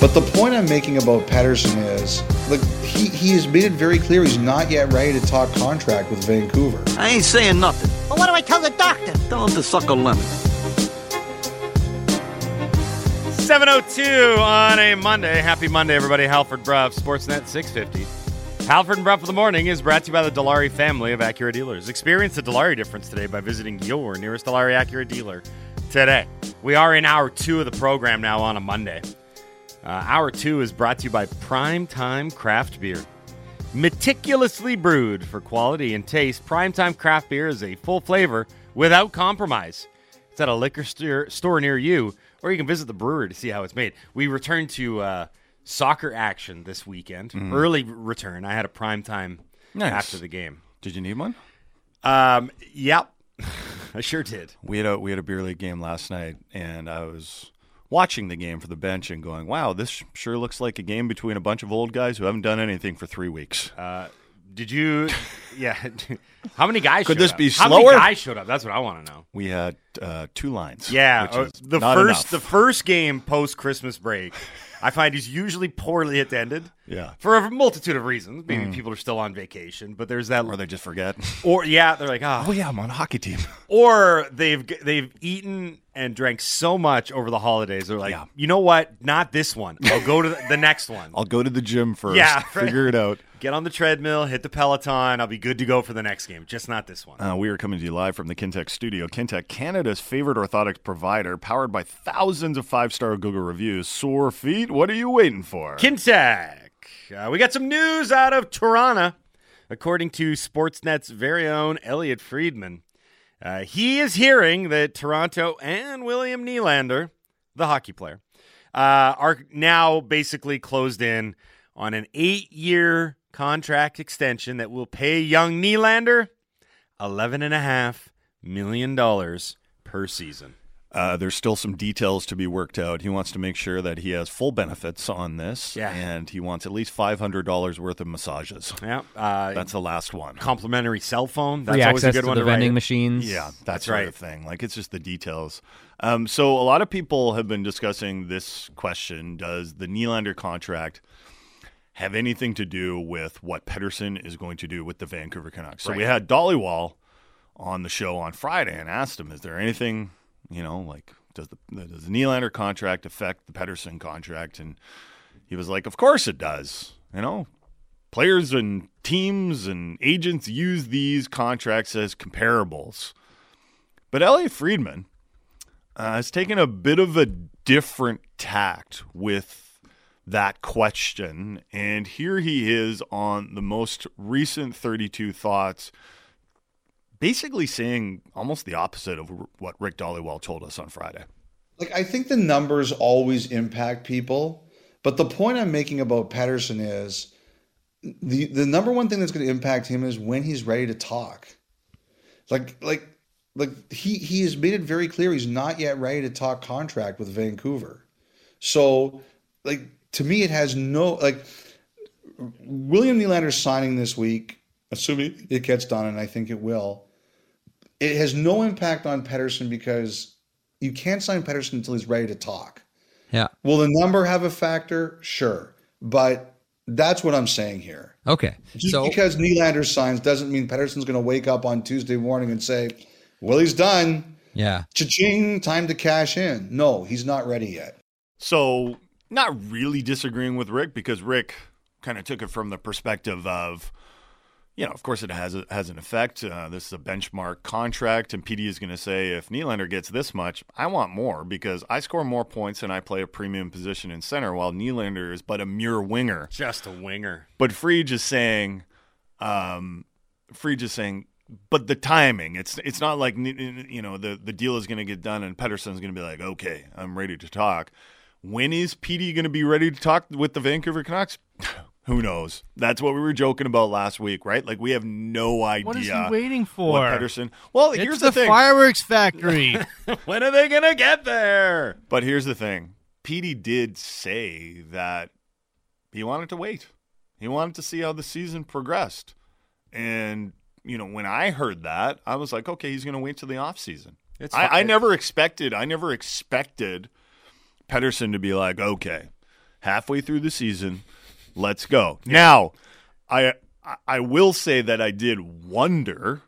But the point I'm making about Pettersson is, like, he, he has made it very clear he's not yet ready to talk contract with Vancouver. I ain't saying nothing. Well, what do I tell the doctor? Tell him to suck a lemon. 702 on a Monday. Happy Monday, everybody. Halford Bruff, Sportsnet 650. Halford and Bruff of the Morning is brought to you by the Dilawri family of Acura dealers. Experience the Dilawri difference today by visiting your nearest Dilawri Acura dealer today. We are in hour two of the program now on a Monday. Uh, hour two is brought to you by Prime Time Craft Beer. Meticulously brewed for quality and taste, Primetime Craft Beer is a full flavor without compromise. It's at a liquor store, store near you, or you can visit the brewery to see how it's made. We return to uh, soccer action this weekend. Early return. I had a prime time Nice. after the game. Did you need one? Um, yep, I sure did. We had a we had a beer league game last night, and I was watching the game for the bench and going, "Wow, this sure looks like a game between a bunch of old guys who haven't done anything for three weeks." Did you? Yeah. How many guys? Could showed this up? be How many guys showed up? That's what I want to know. we had uh, two lines. Yeah, which uh, is the not first enough. the first game post Christmas break, I find he's usually poorly attended. Yeah. for a multitude of reasons. Maybe mm. people are still on vacation, but there's that. or they just forget. Or yeah, they're like, oh oh, yeah, I'm on a hockey team. or they've they've eaten and drank so much over the holidays. They're like, Yeah. you know what? Not this one. I'll go to the, the next one. I'll go to the gym first. Yeah, right. figure it out. Get on the treadmill, hit the Peloton. I'll be good to go for the next game. Just not this one. Uh, we are coming to you live from the Kintech studio. Kintech, Canada's favorite orthotics provider, powered by thousands of five-star Google reviews. Sore feet? What are you waiting for? Kintech. Uh, we got some news out of Toronto. According to Sportsnet's very own Elliotte Friedman, uh, he is hearing that Toronto and William Nylander, the hockey player, uh, are now basically closed in on an eight year contract extension that will pay young Nylander $11.5 million per season. Uh, there's still some details to be worked out. He wants to make sure that he has full benefits on this, Yeah. and he wants at least five hundred dollars worth of massages. Yeah. Uh, That's the last one. complimentary cell phone. That's Free always a good to one the to vending in. machines. Yeah, that That's sort right. of thing. Like it's just the details. Um, so a lot of people have been discussing this question: Does the Nylander contract have anything to do with what Pettersson is going to do with the Vancouver Canucks? So we Right. had Dhaliwal on the show on Friday and asked him, "Is there anything, you know, like does the does the Nylander contract affect the Pettersson contract?" And he was like, "Of course it does. You know, players and teams and agents use these contracts as comparables." But Elliotte Friedman uh, has taken a bit of a different tact with that question. And here he is on the most recent 32 Thoughts, basically saying almost the opposite of what Rick Dhaliwal told us on Friday. Like, I think the numbers always impact people. But the point I'm making about Pettersson is the the number one thing that's going to impact him is when he's ready to talk. Like, like, like he he has made it very clear he's not yet ready to talk contract with Vancouver. So, like to me, it has no like William Nylander signing this week, assuming it gets done, and I think it will. It has no impact on Pettersson because you can't sign Pettersson until he's ready to talk. Yeah. Will the number have a factor? Sure, but that's what I'm saying here. Okay. Just so because Nylander signs doesn't mean Pettersson's going to wake up on Tuesday morning and say, "Well, he's done. yeah. Cha-ching, time to cash in." No, he's not ready yet. So, not really disagreeing with Rick because Rick kind of took it from the perspective of, you know, of course it has a, has an effect. Uh, this is a benchmark contract, and PD is going to say if Nylander gets this much, I want more because I score more points and I play a premium position in center, while Nylander is but a mere winger. Just a winger. But Free just saying, um, Free just saying, but the timing, it's it's not like you know the the deal is going to get done and Pettersson's going to be like, okay, I'm ready to talk. When is PD going to be ready to talk with the Vancouver Canucks? Who knows? That's what we were joking about last week, right? Like we have no idea. What is he waiting What for? Pettersson? Well, It's here's the, the, thing. fireworks factory. when are they gonna get there? But here's the thing. PD did say that he wanted to wait. He wanted to see how the season progressed. And, you know, when I heard that, I was like, okay, he's going to wait till the offseason. It's I, I never expected, I never expected Pettersson to be like, okay, halfway through the season. Let's go. Now, I I- will say that I did wonder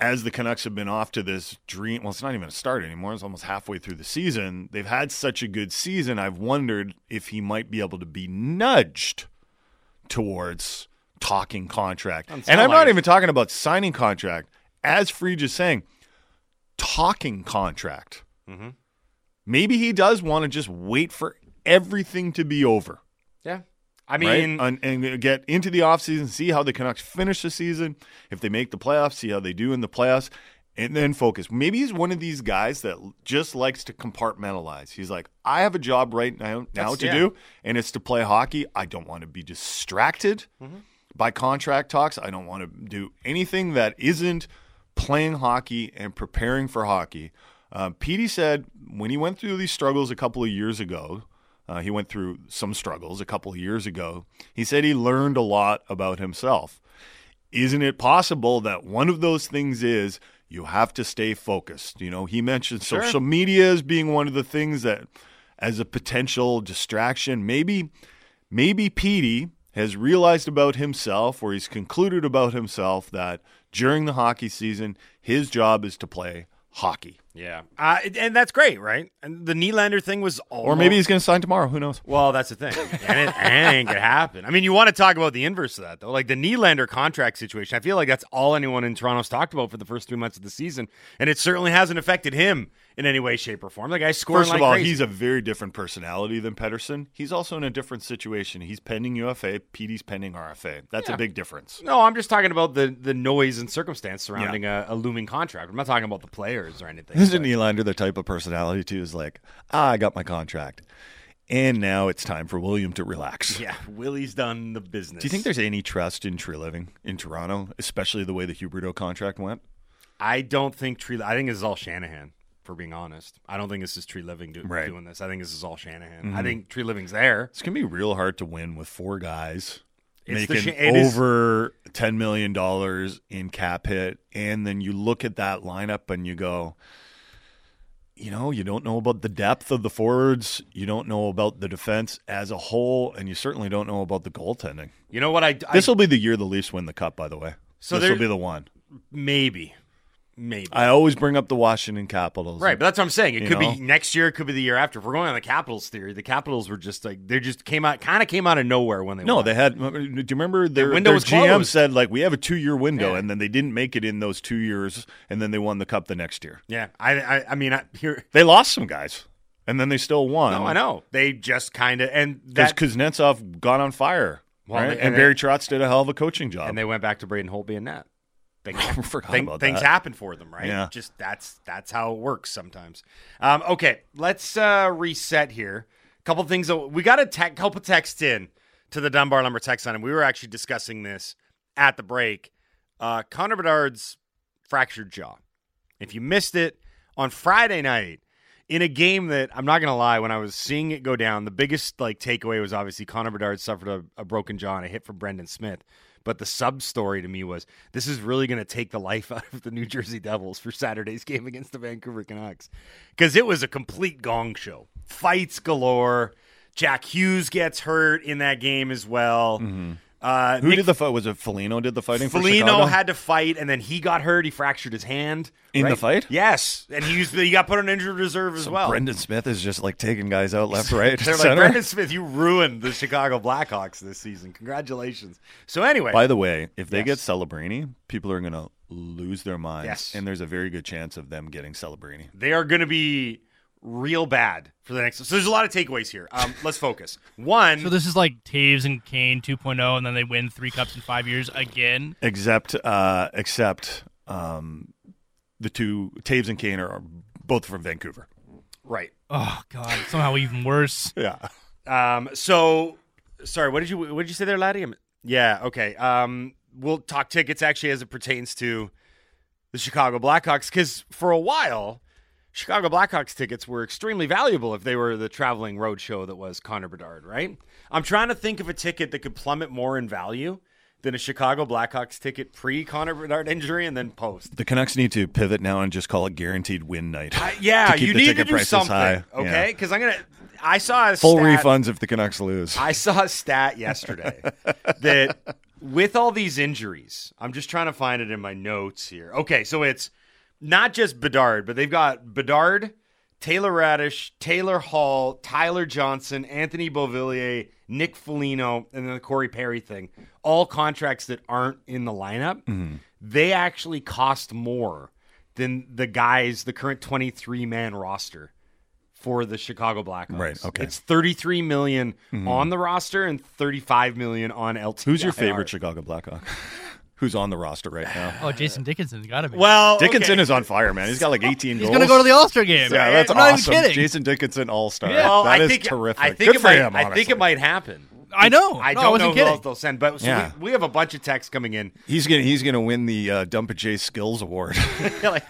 as the Canucks have been off to this dream. Well, it's not even a start anymore. It's almost halfway through the season. They've had such a good season. I've wondered if he might be able to be nudged towards talking contract. And I'm like not it. even talking about signing contract. As Free just saying, talking contract. Mm-hmm. Maybe he does want to just wait for everything to be over Yeah. I right? mean, and, and get into the offseason, see how the Canucks finish the season. If they make the playoffs, see how they do in the playoffs, and then focus. Maybe he's one of these guys that just likes to compartmentalize. He's like, I have a job right now, now That's- to yeah. do, and it's to play hockey. I don't want to be distracted Mm-hmm. by contract talks. I don't want to do anything that isn't playing hockey and preparing for hockey. Uh, Petey said when he went through these struggles a couple of years ago, uh, he went through some struggles a couple of years ago. He said he learned a lot about himself. Isn't it possible that one of those things is you have to stay focused? You know, he mentioned Sure. social media as being one of the things that, as a potential distraction, maybe, maybe Petey has realized about himself or he's concluded about himself that during the hockey season, his job is to play hockey. yeah. Uh, and that's great, right? And the Nylander thing was almost, Or maybe he's going to sign tomorrow. Who knows? Well, that's the thing. And it, and it ain't gonna happen. I mean, you want to talk about the inverse of that, though. Like the Nylander contract situation. I feel like that's all anyone in Toronto's talked about for the first three months of the season, and it certainly hasn't affected him in any way, shape, or form. The guy's scoring First like of all, crazy. he's a very different personality than Pettersson. He's also in a different situation. He's pending UFA. Petey's pending RFA. That's Yeah. a big difference. no. I'm just talking about the the noise and circumstance surrounding a, a looming contract. I'm not talking about the players or anything. Isn't but- Nylander the type of personality too? Is like, ah, I got my contract, and now it's time for William to relax. Yeah, Willie's done the business. Do you think there's any trust in Treliving in Toronto, especially the way the Huberto contract went? I don't think Tree. I think this is all Shanahan. For being honest, I don't think this is Treliving do, Right. doing this. I think this is all Shanahan. I mm-hmm. think Treliving's there. It's gonna be real hard to win with four guys It's making is- over ten million dollars in cap hit, and then you look at that lineup and you go, you know, you don't know about the depth of the forwards, you don't know about the defense as a whole, and you certainly don't know about the goaltending. You know what? I, I This will be the year the Leafs win the cup. By the way, So this will be the one. maybe, maybe. I always bring up the Washington Capitals. Right, but that's what I'm saying. It could know? be next year. It could be the year after. If we're going on the Capitals theory, the Capitals were just like they just came out, kind of came out of nowhere when they No, won. they had. Do you remember their, window their GM closed. said like we have a two year window, Yeah. and then they didn't make it in those two years, and then they won the cup the next year. yeah. I, I, I mean, I, here. They lost some guys, and then they still won. No, I know they just kind of and because that, Kuznetsov got on fire, Well, right? and, and Barry Trotz did a hell of a coaching job. and they went back to Braden Holtby and net. Things, forgot thing- things happen for them, right? Yeah. Just that's that's how it works sometimes. Um, okay, let's uh, reset here. A couple things. We got a te- couple texts in to the Dunbar Lumber text line, and we were actually discussing this at the break. Uh, Connor Bedard's fractured jaw. If you missed it on Friday night in a game that I'm not gonna lie, when I was seeing it go down, the biggest like takeaway was obviously Connor Bedard suffered a, a broken jaw and a hit from Brendan Smith. But the sub story to me was this is really going to take the life out of the New Jersey Devils for Saturday's game against the Vancouver Canucks because it was a complete gong show, fights galore. Jack Hughes gets hurt in that game as well. Mm-hmm. Uh, Who Nick did the fight? Was it Foligno did the fighting for Foligno had to fight, and then he got hurt. He fractured his hand In the fight? Yes, and he used he got put on injured reserve as So well. Brendan Smith is just like taking guys out left, right, They're like center. Brendan Smith, you ruined the Chicago Blackhawks this season. Congratulations. So anyway, By the way, if they Yes. get Celebrini, people are going to lose their minds, Yes. and there's a very good chance of them getting Celebrini. they are going to be real bad for the next. So there's a lot of takeaways here. Um, let's focus. One, So this is like Toews and Kane 2.0, and then they win three cups in five years again. Except, uh, except um, the two Toews and Kane are both from Vancouver. right. Oh God, somehow even worse. Yeah, Um, so sorry, what did you what did you say there, laddie? I'm- Yeah, okay. Um, we'll talk tickets actually as it pertains to the Chicago Blackhawks because for a while, Chicago Blackhawks tickets were extremely valuable if they were the traveling road show that was Connor Bedard. Right? I'm trying to think of a ticket that could plummet more in value than a Chicago Blackhawks ticket pre Connor Bedard injury and then post. the Canucks need to pivot now and just call it guaranteed win night. I- yeah, you need to do something, high. okay? Yeah. Because I'm gonna. I saw a Full stat- refunds if the Canucks lose. I saw a stat yesterday that with all these injuries, I'm just trying to find it in my notes here. Okay, so it's not just Bedard, but they've got Bedard, Taylor Raddysh, Taylor Hall, Tyler Johnson, Anthony Beauvillier, Nick Foligno, and then the Corey Perry thing. All contracts that aren't in the lineup. Mm-hmm. They actually cost more than the guys, the current 23 man roster for the Chicago Blackhawks. Right, okay. It's 33 million mm-hmm. on the roster and 35 million on LT. Who's your favorite Chicago Blackhawk? Who's on the roster right now? Oh, Jason Dickinson's got to be. Well, Dickinson okay. is on fire, man. He's got like 18 he's goals. gonna go to the All Star game. Yeah, that's I'm not awesome. even kidding. Jason Dickinson, All Star. Yeah. Well, that I is think, terrific. I think Good it for might, him. I think it might happen. I know. I No, don't wasn't know who kidding. else they'll send, but so Yeah. we, we have a bunch of texts coming in. He's gonna he's gonna win the uh, Dump a J Skills Award. like,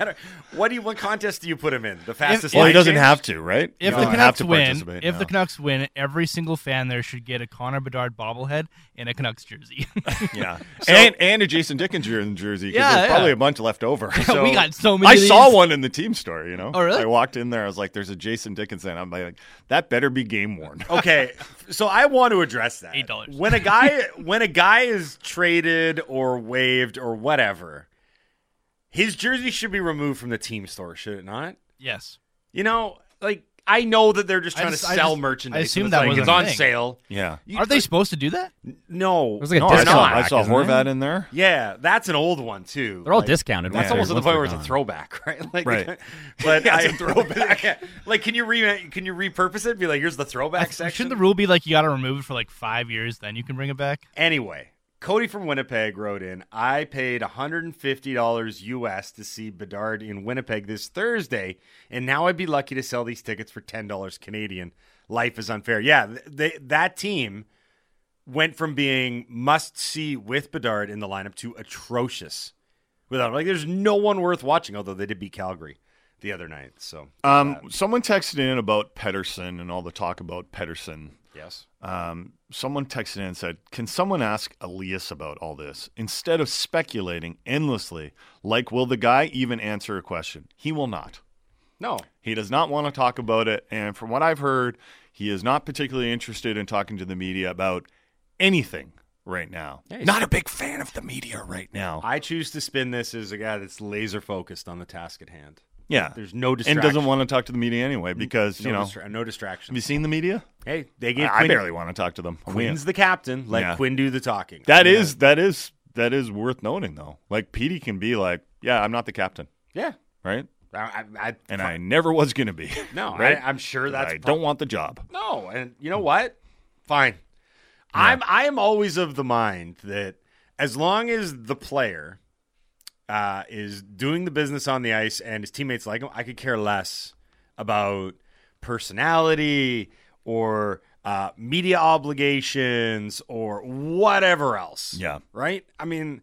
what do you? What contest do you put him in? The fastest. well, he doesn't change? have to, right? If You the don't have Canucks to win, if now. the Canucks win, every single fan there should get a Connor Bedard bobblehead and a Canucks jersey. yeah, and and a Jason Dickinson jersey because Yeah, there's probably a bunch left over. we got so many. I of saw one in the team store. You know, Oh, really? I walked in there. I was like, "There's a Jason Dickinson." I'm like, "That better be game worn." Okay, so I want to address that. $8. When a guy when a guy is traded or waived or whatever, his jersey should be removed from the team store, should it not? Yes. You know, like I know that they're just trying just- to I sell just- merchandise. I and assumed that like, was it's on thing. sale. yeah, You- Are they supposed to do that? No, There's like a no, I discount saw I rack, saw? Horvat in there. Yeah, that's an old one too. They're all Like, discounted. That's ones almost to the point where it's a throwback, right? Like, Right. But Yeah, I, it's a throwback. like, can you re can you repurpose it? Be like, here's the throwback section. Shouldn't the rule be like you got to remove it for like five years, then you can bring it back? Anyway, Cody from Winnipeg wrote in, I paid $150 US to see Bedard in Winnipeg this Thursday, and now I'd be lucky to sell these tickets for $10 Canadian. Life is unfair. Yeah, they, that team went from being must see with Bedard in the lineup to atrocious without like there's no one worth watching although they did beat Calgary the other night. So, Um, someone texted in about Pedersen and all the talk about Pedersen. Yes. Um, someone texted in and said, "Can someone ask Elias about all this instead of speculating endlessly? Like, will the guy even answer a question? He will not. No. He does not want to talk about it. And from what I've heard, he is not particularly interested in talking to the media about anything right now. Yeah, not a big fan of the media right now. I choose to spin this as a guy that's laser focused on the task at hand. Yeah, There's no and doesn't want to talk to the media anyway because no you know. distra- no distraction. have you seen the media? Hey, they gave I, I Quinn, barely want to talk to them. Quinn's the captain. Let Yeah. Quinn do the talking. That is that is that is worth noting though. Like Petey can be like, yeah, I'm not the captain, yeah. right? I, I, I, And I never was going to be. no, right? I, I'm sure that's I don't want the job. no. And you know what? Fine. I'm I am always of the mind that as long as the player uh, is doing the business on the ice and his teammates like him, I could care less about personality or uh, media obligations or whatever else. Yeah. Right? I mean,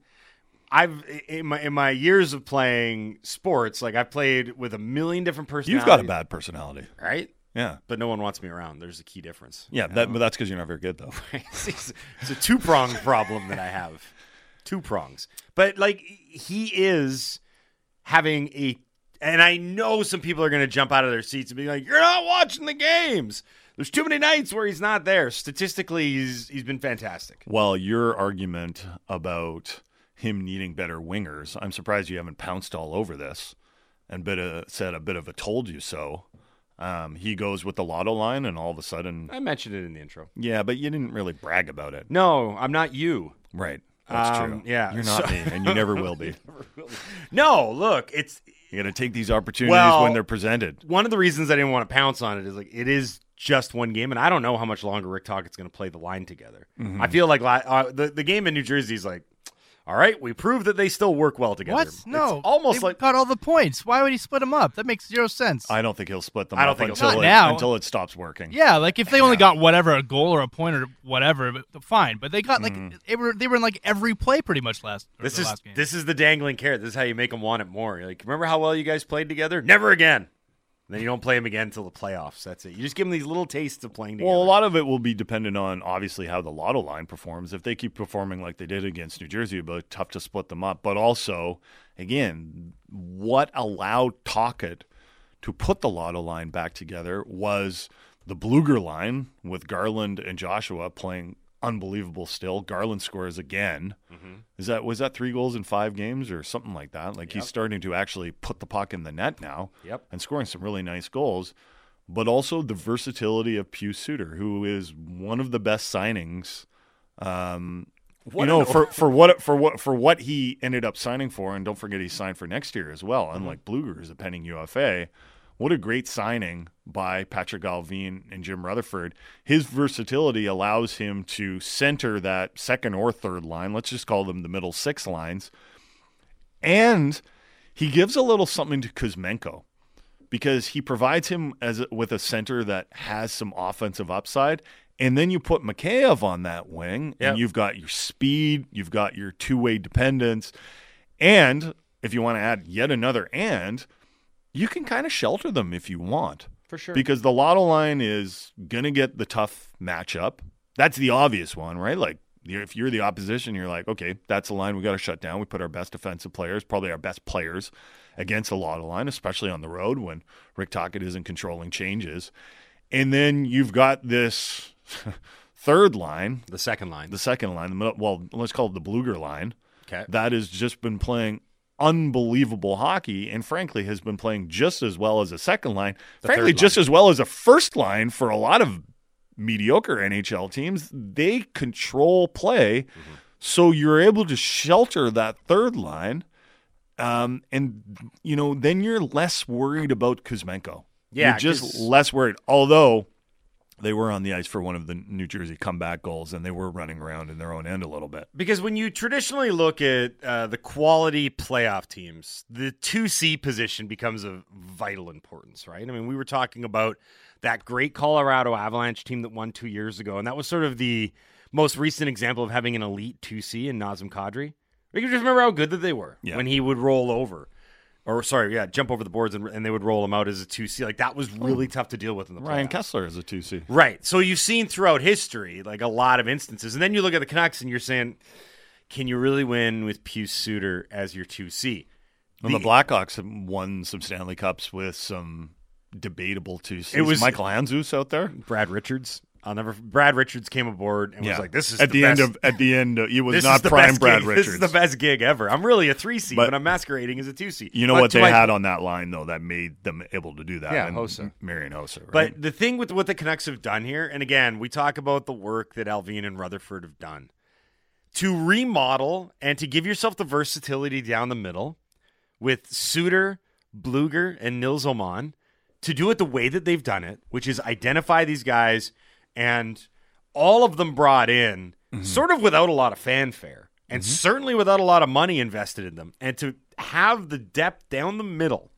I've in my in my years of playing sports, like I've played with a million different personalities. You've got a bad personality. right? Yeah. But no one wants me around. There's a key difference. Yeah, that, but that's because you're not very good though. it's, it's a two pronged problem that I have. Two prongs. But like he is having a and I know some people are gonna jump out of their seats and be like, You're not watching the games. There's too many nights where he's not there. Statistically, he's he's been fantastic. Well, your argument about him needing better wingers, I'm surprised you haven't pounced all over this and bit of, said a bit of a told you so. Um, he goes with the lotto line, and all of a sudden, I mentioned it in the intro. yeah, but you didn't really brag about it. No, I'm not you. Right. That's Um, true. yeah, You're not so- me, and you never will be. No, look, it's you're gonna take these opportunities Well- when they're presented. one of the reasons I didn't want to pounce on it is like it is just one game, and I don't know how much longer Rick Tocchet's going to play the line together. Mm-hmm. I feel like uh, the the game in New Jersey is like, all right, we proved that they still work well together. What? It's No. almost they like got all the points. Why would he split them up? That makes zero sense. I don't think he'll split them I don't up think until it. Now- until it stops working. yeah, like if they only got whatever a goal or a point or whatever, but fine. But they got like Mm-hmm. they were they were in like every play pretty much last. this the is last game. this is the dangling carrot. This is how you make them want it more. Like, remember how well you guys played together? Never again. Then you don't play them again until the playoffs. That's it. You just give them these little tastes of playing together. Well, a lot of it will be dependent on obviously how the lotto line performs. If they keep performing like they did against New Jersey, it'll be tough to split them up. But also, again, what allowed Tocchet to put the lotto line back together was the Blueger line with Garland and Joshua playing unbelievable still. Garland scores again. Is that was that three goals in five games or something like that? Like he's starting to actually put the puck in the net now. Yep. And scoring some really nice goals. But also the versatility of Pius Suter, who is one of the best signings. Um, you know, for, for what for what for what he ended up signing for, and don't forget he signed for next year as well. Unlike Blueger, who's a pending UFA, what a great signing by Patrik Allvin and Jim Rutherford. His versatility allows him to center that second or third line. Let's just call them the middle six lines. And he gives a little something to Kuzmenko because he provides him as a, with a center that has some offensive upside. And then you put Mikheyev on that wing, Yep. and you've got your speed, you've got your two way dependence. And if you want to add yet another and, you can kind of shelter them if you want. For sure. Because the Lotto line is going to get the tough matchup. That's the obvious one, right? Like, if you're the opposition, you're like, okay, that's the line we got to shut down. We put our best defensive players, probably our best players, against the Lotto line, especially on the road when Rick Tocchet isn't controlling changes. And then you've got this third line, the second line. the second line, well, let's call it the Blueger line Okay. that has just been playing unbelievable hockey and frankly has been playing just as well as a second line. Frankly third just as well as a first line for a lot of mediocre NHL teams. They control play Mm-hmm. so you're able to shelter that third line um, and you know then you're less worried about Kuzmenko. Yeah, you're just less worried although they were on the ice for one of the New Jersey comeback goals and they were running around in their own end a little bit Because when you traditionally look at uh, the quality playoff teams, the 2C position becomes of vital importance, right? I mean, we were talking about that great Colorado Avalanche team that won two years ago, and that was sort of the most recent example of having an elite 2C in Nazem Kadri. You can just remember how good that they were Yeah. when he would roll over. Or sorry, yeah, jump over the boards and, and they would roll him out as a 2C. Like that was oh. really tough to deal with in the Ryan playoffs. Kesler is a 2C. Right. So you've seen throughout history like a lot of instances. And then you look at the Canucks and you're saying, can you really win with Pius Suter as your 2C? And the Blackhawks have won some Stanley Cups with some debatable 2Cs. It was- Michal Handzus out there. Brad Richards. I'll never. Brad Richards came aboard and was like, "This is at the, the, end best- of at the end. Uh, it was this not prime Brad gig. Richards. This is the best gig ever. I'm really a three C, But- but, I'm masquerading as a two C. You know what they had on that line though that made them able to do that. Yeah, And Hossa. Marian Hossa. Right? But the thing with what the Canucks have done here, and again, we talk about the work that Allvin and Rutherford have done to remodel and to give yourself the versatility down the middle with Suter, Blueger, and Nils Aman to do it the way that they've done it, which is identify these guys and all of them brought in mm-hmm. sort of without a lot of fanfare and mm-hmm. certainly without a lot of money invested in them. And to have the depth down the middle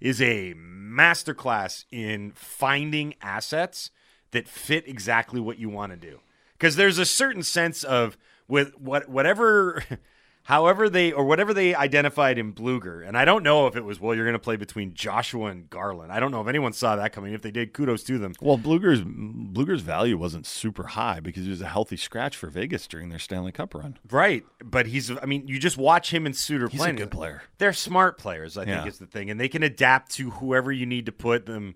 is a masterclass in finding assets that fit exactly what you want to do. Because there's a certain sense of with what whatever however they or whatever they identified in Blueger, and I don't know if it was well, you're gonna play between Joshua and Garland. I don't know if anyone saw that coming. If they did, kudos to them. well, Blueger's Blueger's value wasn't super high because he was a healthy scratch for Vegas during their Stanley Cup run. Right. But he's I mean, you just watch him and Suter He's a playing. good player. They're smart players, I Yeah. think is the thing. And they can adapt to whoever you need to put them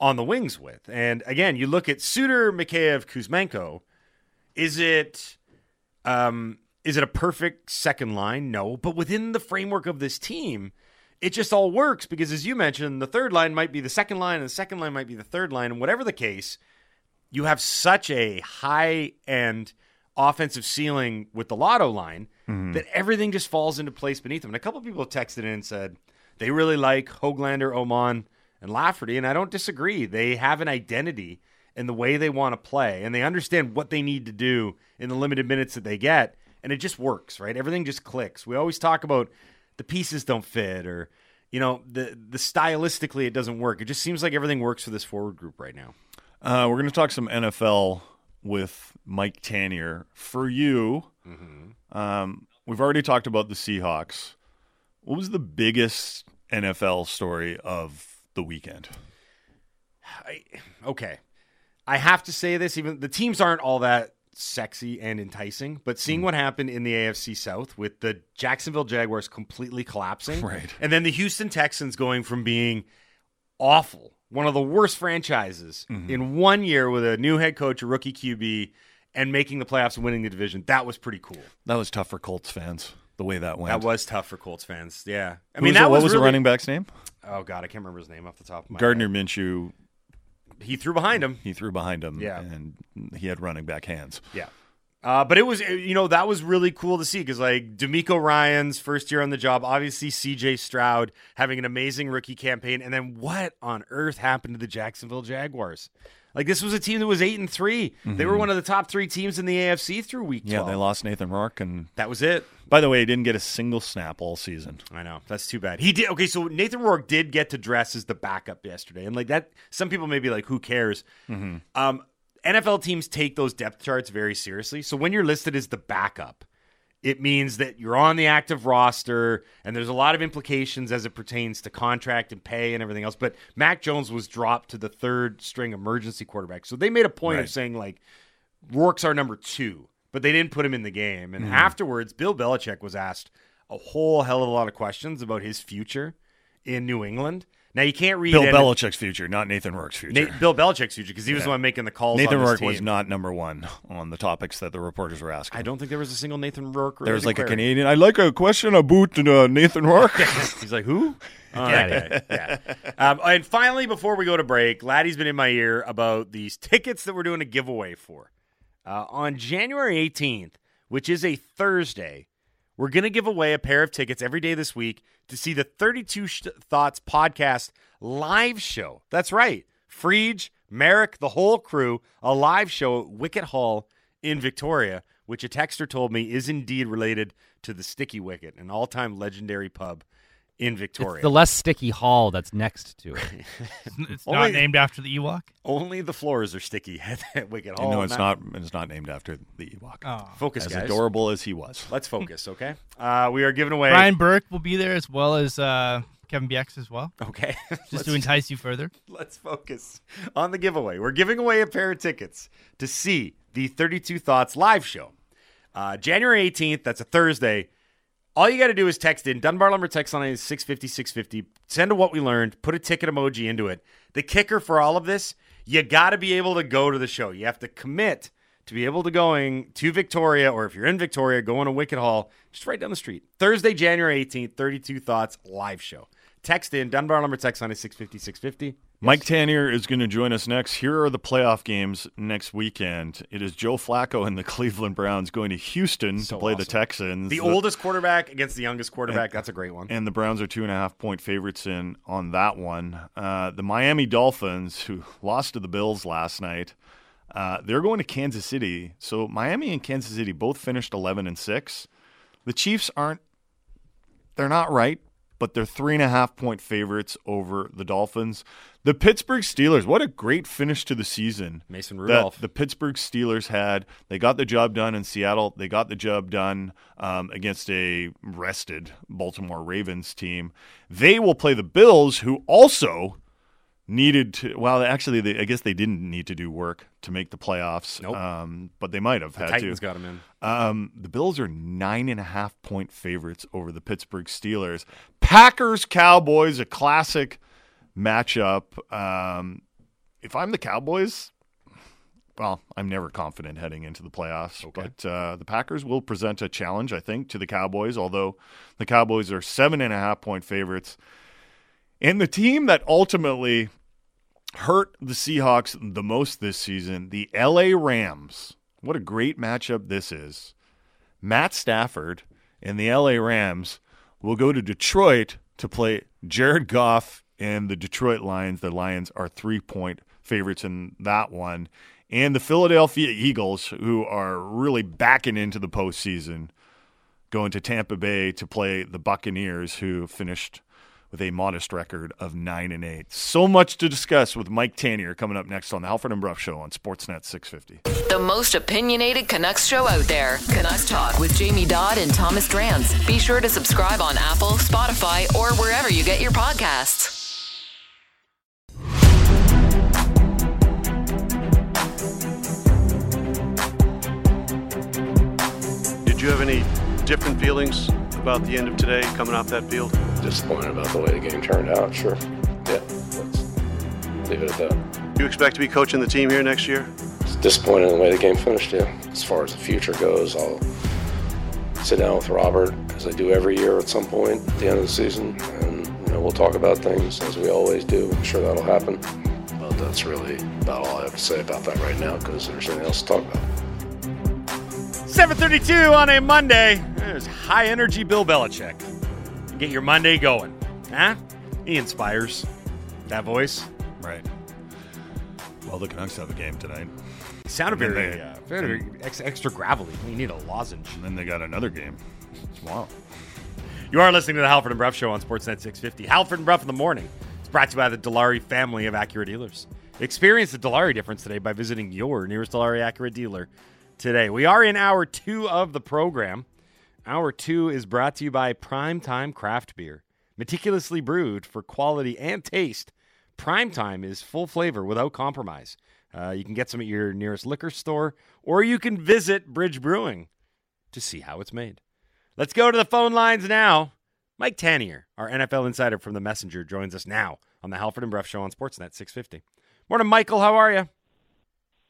on the wings with. And again, you look at Suter, Mikheyev, Kuzmenko. Is it um is it a perfect second line? No. But within the framework of this team, it just all works because as you mentioned, the third line might be the second line and the second line might be the third line. And whatever the case, you have such a high end offensive ceiling with the lotto line mm-hmm. that everything just falls into place beneath them. And a couple of people have texted in and said they really like Hoglander, Aman, and Lafferty, and I don't disagree. They have an identity in the way they want to play, and they understand what they need to do in the limited minutes that they get, and it just works, right? Everything just clicks. We always talk about the pieces don't fit or you know, the the stylistically it doesn't work. It just seems like everything works for this forward group right now. Uh, we're going to talk some NFL with Mike Tanier. For you, um, we've already talked about the Seahawks. What was the biggest NFL story of the weekend? I, okay. I have to say this, even the teams aren't all that sexy and enticing, but seeing what happened in the AFC South with the Jacksonville Jaguars completely collapsing, Right. and then the Houston Texans going from being awful one of the worst franchises Mm-hmm. in one year with a new head coach, a rookie QB, and making the playoffs and winning the division. That was pretty cool. That was tough for Colts fans. The way that went. That was tough for Colts fans. Yeah, I Who mean was that it- what was, was really, the running back's name? Oh God, I can't remember his name off the top of my Gardner head. Minshew. He threw behind him. He threw behind him. Yeah. and he had running back hands. Yeah. Uh, but it was, you know, that was really cool to see because, like, DeMeco Ryan's first year on the job, obviously CJ Stroud having an amazing rookie campaign. And then what on earth happened to the Jacksonville Jaguars? Like, this was a team that was 8 and 3. They were one of the top three teams in the AFC through week 12. Mm-hmm. Yeah, they lost Nathan Rourke, and That was it. by the way, he didn't get a single snap all season. I know that's too bad. He did okay. So Nathan Rourke did get to dress as the backup yesterday, and like that, some people may be like, "Who cares?" Um, NFL teams take those depth charts very seriously. So when you're listed as the backup, it means that you're on the active roster, and there's a lot of implications as it pertains to contract and pay and everything else. But Mac Jones was dropped to the third string emergency quarterback, so they made a point of saying like, Rourke's our number two, but they didn't put him in the game. Mm-hmm. And afterwards, Bill Belichick was asked a whole hell of a lot of questions about his future in New England. Now you can't read Bill any- Belichick's future, not Nathan Rourke's future. Na- Bill Belichick's future because he was the one making the calls. Nathan on this Rourke was not number one on the topics that the reporters were asking. I don't think there was a single Nathan Rourke. There was related like a. Canadian. I'd like a question about uh, Nathan Rourke. He's like, who? Okay. yeah. Um, and finally, before we go to break, Laddie's been in my ear about these tickets that we're doing a giveaway for. Uh, on January 18th, which is a Thursday, we're going to give away a pair of tickets every day this week to see the 32 Sh- Thoughts podcast live show. That's right. Frege, Marek, the whole crew, a live show at Wicket Hall in Victoria, which a texter told me is indeed related to the Sticky Wicket, an all time legendary pub in Victoria. The less sticky hall that's next to it. It's Only- not named after the Ewok. Only the floors are sticky at, at Wicket Hall. no, it's Not- not. It's not named after the Ewok. Oh. Focus, as guys. adorable as he was. Let's focus, okay? Uh, we are giving away. Brian Burke will be there as well as uh, Kevin BX as well, Okay. just to entice you further. let's focus on the giveaway. We're giving away a pair of tickets to see the 32 Thoughts live show. Uh, January 18th, that's a Thursday. All you got to do is text in. Dunbar Lumber text line is 650 650. Send to what we learned. Put a ticket emoji into it. The kicker for all of this, you got to be able to go to the show. You have to commit to be able to going to Victoria, or if you're in Victoria, going to Wicket Hall, just right down the street. Thursday, January 18th, 32 Thoughts live show. Text in. Dunbar Lumber text line is 650 650. Mike Tanier is going to join us next. Here are the playoff games next weekend. It is Joe Flacco and the Cleveland Browns going to Houston So to play the. Texans. The oldest quarterback against the youngest quarterback. That's a great one. and the Browns are two and a half point favorites in on that one. Uh, the Miami Dolphins, who lost to the Bills last night, uh, they're going to Kansas City. So Miami and Kansas City both finished eleven and six. The Chiefs aren't. They're not right, but they're three and a half point favorites over the Dolphins. The Pittsburgh Steelers, what a great finish to the season. Mason Rudolph. the Pittsburgh Steelers had. They got the job done in Seattle. They got the job done um, against a rested Baltimore Ravens team. They will play the Bills, who also needed to. Well, actually, they, I guess they didn't need to do work to make the playoffs. Nope. Um, but they might have had Titans to. got him in. Um, the Bills are nine and a half point favorites over the Pittsburgh Steelers. Packers Cowboys, a classic matchup. Um, if I'm the Cowboys, well, I'm never confident heading into the playoffs. But uh, the Packers will present a challenge, I think, to the Cowboys. Although the Cowboys are seven and a half point favorites, and the team that ultimately hurt the Seahawks the most this season, the LA Rams. What a great matchup this is. Matt Stafford and the LA Rams will go to Detroit to play Jared Goff and the Detroit Lions. The Lions are three point favorites in that one. And the Philadelphia Eagles, who are really backing into the postseason, going to Tampa Bay to play the Buccaneers, who finished with a modest record of nine and eight. So much to discuss with Mike Tanier coming up next on the Halford and Bruff Show on Sportsnet 650. The most opinionated Canucks show out there. Canucks Talk with Jamie Dodd and Thomas Drance. Be sure to subscribe on Apple, Spotify, or wherever you get your podcasts. Did you have any different feelings about the end of today coming off that field? disappointed about the way the game turned out. Sure. Yeah. That's, leave it at that. You expect to be coaching the team here next year? It's in the way the game finished, yeah. As far as the future goes, I'll sit down with Robert, as I do every year at some point at the end of the season, and you know, we'll talk about things as we always do. I'm sure that'll happen. But that's really about all I have to say about that right now because there's nothing else to talk about. 732 on a Monday. There's high energy Bill Belichick. Get your Monday going. Huh? He inspires. That voice. Right. Well, the Canucks have a game tonight. He sounded And very, they- uh, very ex- extra gravelly. We need a lozenge. And then they got another game. Wow. You are listening to the Halford and Bruff Show on Sportsnet 650. Halford and Bruff in the morning. It's brought to you by the Dilawri family of Acura dealers. Experience the Dilawri difference today by visiting your nearest Dilawri Acura dealer today. We are in hour two of the program. Hour two is brought to you by Primetime Craft Beer. Meticulously brewed for quality and taste, Primetime is full flavor without compromise. Uh, you can get some at your nearest liquor store, or you can visit Bridge Brewing to see how it's made. Let's go to the phone lines now. Mike Tanier, our NFL insider from The Messenger, joins us now on the Halford and Bruff Show on Sportsnet 650. Morning, Michael. How are you?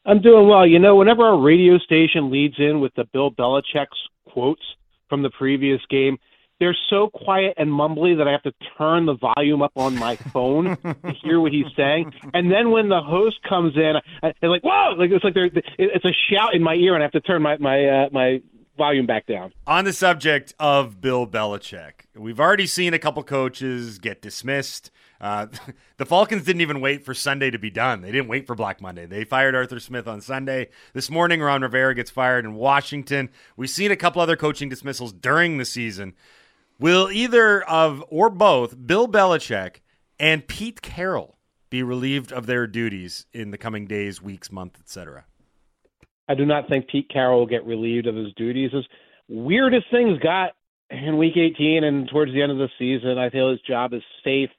I'm doing well. You know, whenever our radio station leads in with the Bill Belichick's quotes from the previous game, they're so quiet and mumbly that I have to turn the volume up on my phone to hear what he's saying. And then when the host comes in, I, they're like, "Whoa!" Like it's like they're, it's a shout in my ear, and I have to turn my my uh, my volume back down. On the subject of Bill Belichick, we've already seen a couple coaches get dismissed. Uh, the Falcons didn't even wait for Sunday to be done. They didn't wait for Black Monday. They fired Arthur Smith on Sunday. This morning, Ron Rivera gets fired in Washington. We've seen a couple other coaching dismissals during the season. Will either of or both Bill Belichick and Pete Carroll be relieved of their duties in the coming days, weeks, month, etc.? I do not think Pete Carroll will get relieved of his duties. As weird as things got in Week 18 and towards the end of the season, I feel his job is safe.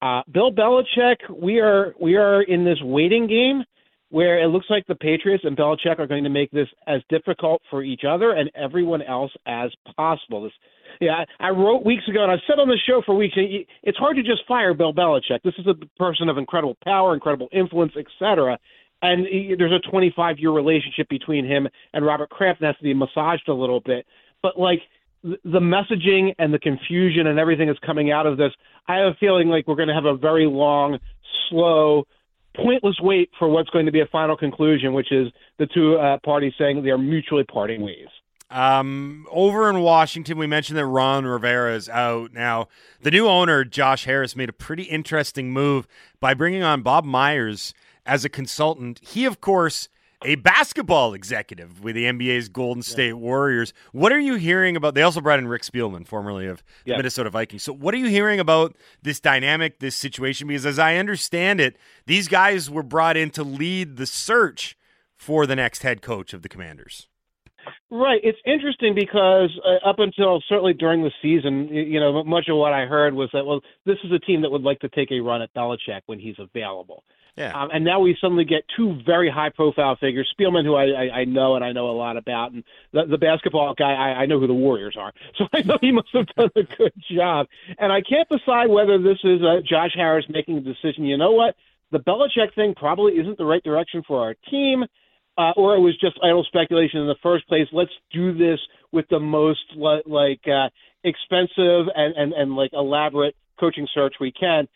Uh, Bill Belichick, we are we are in this waiting game where it looks like the Patriots and Belichick are going to make this as difficult for each other and everyone else as possible. This, yeah, I, wrote weeks ago, and I've said on the show for weeks, it- it's hard to just fire Bill Belichick. This is a person of incredible power, incredible influence, etc. And he, there's a 25 year relationship between him and Robert Kraft that has to be massaged a little bit. But like the messaging and the confusion and everything that's coming out of this, I have a feeling like we're going to have a very long, slow, pointless wait for what's going to be a final conclusion, which is the two uh, parties saying they are mutually parting ways. Um, over in Washington, we mentioned that Ron Rivera is out now. The new owner, Josh Harris, made a pretty interesting move by bringing on Bob Myers as a consultant. He, of course, a basketball executive with the NBA's Golden State Warriors. What are you hearing about? They also brought in Rick Spielman, formerly of the Yeah. Minnesota Vikings. So, what are you hearing about this dynamic, this situation? Because as I understand it, these guys were brought in to lead the search for the next head coach of the Commanders. Right. It's interesting because uh, up until certainly during the season, you know, much of what I heard was that, well, this is a team that would like to take a run at Belichick when he's available. Yeah. Um, and now we suddenly get two very high profile figures, Spielman, who I, I, I know and I know a lot about, and the, the basketball guy, I, I know who the Warriors are. So I know he must have done a good job. And I can't decide whether this is uh, Josh Harris making a decision. You know what? The Belichick thing probably isn't the right direction for our team uh, or it was just idle speculation in the first place. Let's do this with the most li- like uh, expensive and, and and like elaborate coaching search we can.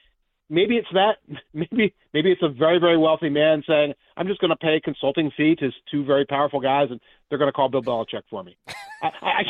Maybe it's that. Maybe maybe it's a very very wealthy man saying, "I'm just going to pay a consulting fee to two very powerful guys, and they're going to call Bill Belichick for me." I, I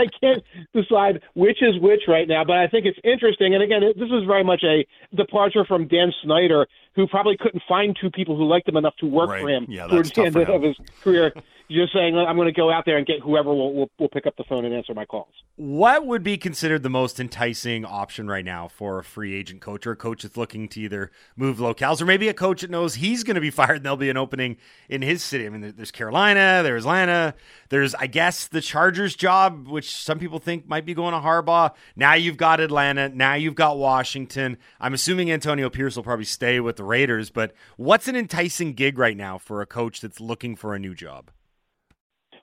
I can't decide which is which right now, but I think it's interesting. And again, this is very much a departure from Dan Snyder, who probably couldn't find two people who liked him enough to work Right. for him Yeah, towards the end of his career. Just saying, I'm going to go out there and get whoever will, will will pick up the phone and answer my calls. What would be considered the most enticing option right now for a free agent coach or a coach that's looking to either move locales or maybe a coach that knows he's going to be fired and there'll be an opening in his city? I mean, there's Carolina, there's Atlanta, there's, I guess, the Chargers job, which some people think might be going to Harbaugh. Now you've got Atlanta. Now you've got Washington. I'm assuming Antonio Pierce will probably stay with the Raiders, but what's an enticing gig right now for a coach that's looking for a new job?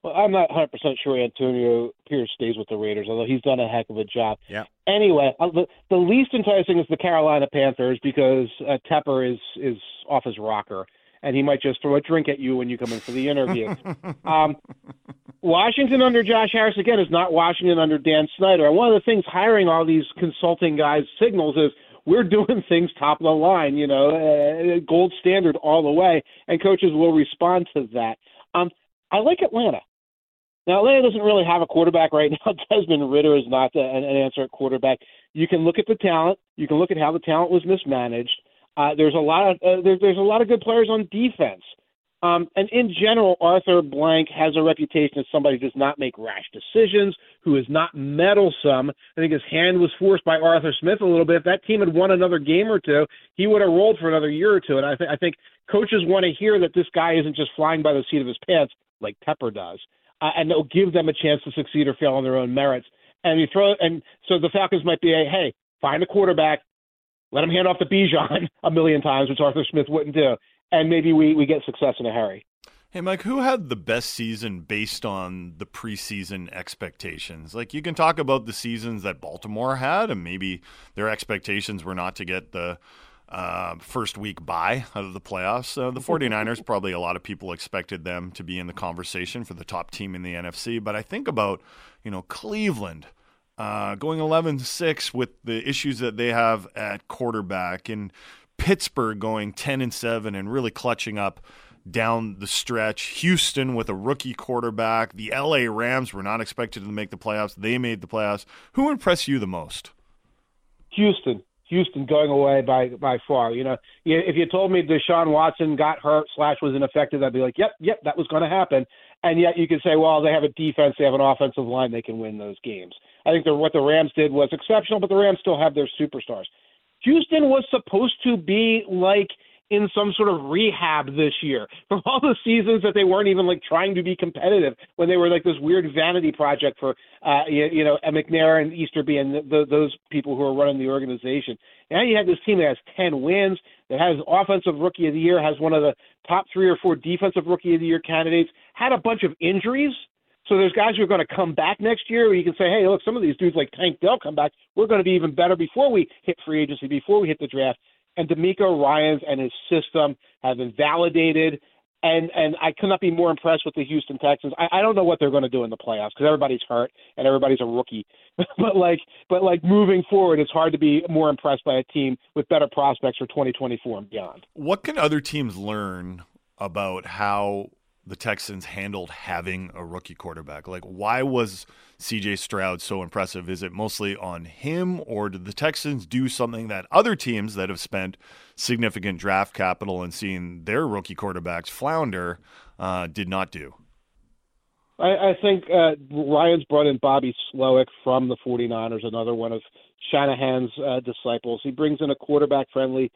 Well, I'm not 100 percent sure Antonio Pierce stays with the Raiders, although he's done a heck of a job. Yeah. Anyway, uh, the, the least enticing is the Carolina Panthers because uh, Tepper is is off his rocker, and he might just throw a drink at you when you come in for the interview. um, Washington under Josh Harris again is not Washington under Dan Snyder. And one of the things hiring all these consulting guys signals is we're doing things top of the line, you know, uh, gold standard all the way, and coaches will respond to that. Um, I like Atlanta. Now, Atlanta doesn't really have a quarterback right now. Desmond Ridder is not an, an answer at quarterback. You can look at the talent. You can look at how the talent was mismanaged. Uh, there's a lot of uh, there, there's a lot of good players on defense. Um, and in general, Arthur Blank has a reputation as somebody who does not make rash decisions, who is not meddlesome. I think his hand was forced by Arthur Smith a little bit. If that team had won another game or two, he would have rolled for another year or two. And I, th- I think coaches want to hear that this guy isn't just flying by the seat of his pants like Tepper does, uh, and it'll give them a chance to succeed or fail on their own merits. And you throw, and so the Falcons might be a hey, find a quarterback, let him hand off to Bijan a million times, which Arthur Smith wouldn't do and maybe we, we get success in a hurry. Hey, Mike, who had the best season based on the preseason expectations? Like, you can talk about the seasons that Baltimore had, and maybe their expectations were not to get the uh, first week bye out of the playoffs. Uh, the 49ers, probably a lot of people expected them to be in the conversation for the top team in the NFC. But I think about, you know, Cleveland. Uh, going 11 6 with the issues that they have at quarterback and Pittsburgh going 10 and 7 and really clutching up down the stretch. Houston with a rookie quarterback. The LA Rams were not expected to make the playoffs. They made the playoffs. Who impressed you the most? Houston. Houston going away by by far. You know, if you told me Deshaun Watson got hurt slash was ineffective, I'd be like, yep, yep, that was going to happen. And yet you could say, well, they have a defense, they have an offensive line, they can win those games. I think what the Rams did was exceptional, but the Rams still have their superstars. Houston was supposed to be like in some sort of rehab this year from all the seasons that they weren't even like trying to be competitive when they were like this weird vanity project for uh you, you know McNair and Easterby and the, the, those people who are running the organization. Now you have this team that has 10 wins, that has offensive rookie of the year, has one of the top 3 or 4 defensive rookie of the year candidates, had a bunch of injuries so there's guys who are going to come back next year where you can say, hey, look, some of these dudes like Tank Dell come back. We're going to be even better before we hit free agency, before we hit the draft. And DeMeco Ryans and his system have been validated. And and I could not be more impressed with the Houston Texans. I, I don't know what they're going to do in the playoffs because everybody's hurt and everybody's a rookie. but like but like moving forward, it's hard to be more impressed by a team with better prospects for 2024 and beyond. What can other teams learn about how the Texans handled having a rookie quarterback? Like, why was CJ Stroud so impressive? Is it mostly on him, or did the Texans do something that other teams that have spent significant draft capital and seen their rookie quarterbacks flounder uh, did not do? I, I think uh, Ryans brought in Bobby Slowik from the 49ers, another one of Shanahan's uh, disciples. He brings in a quarterback friendly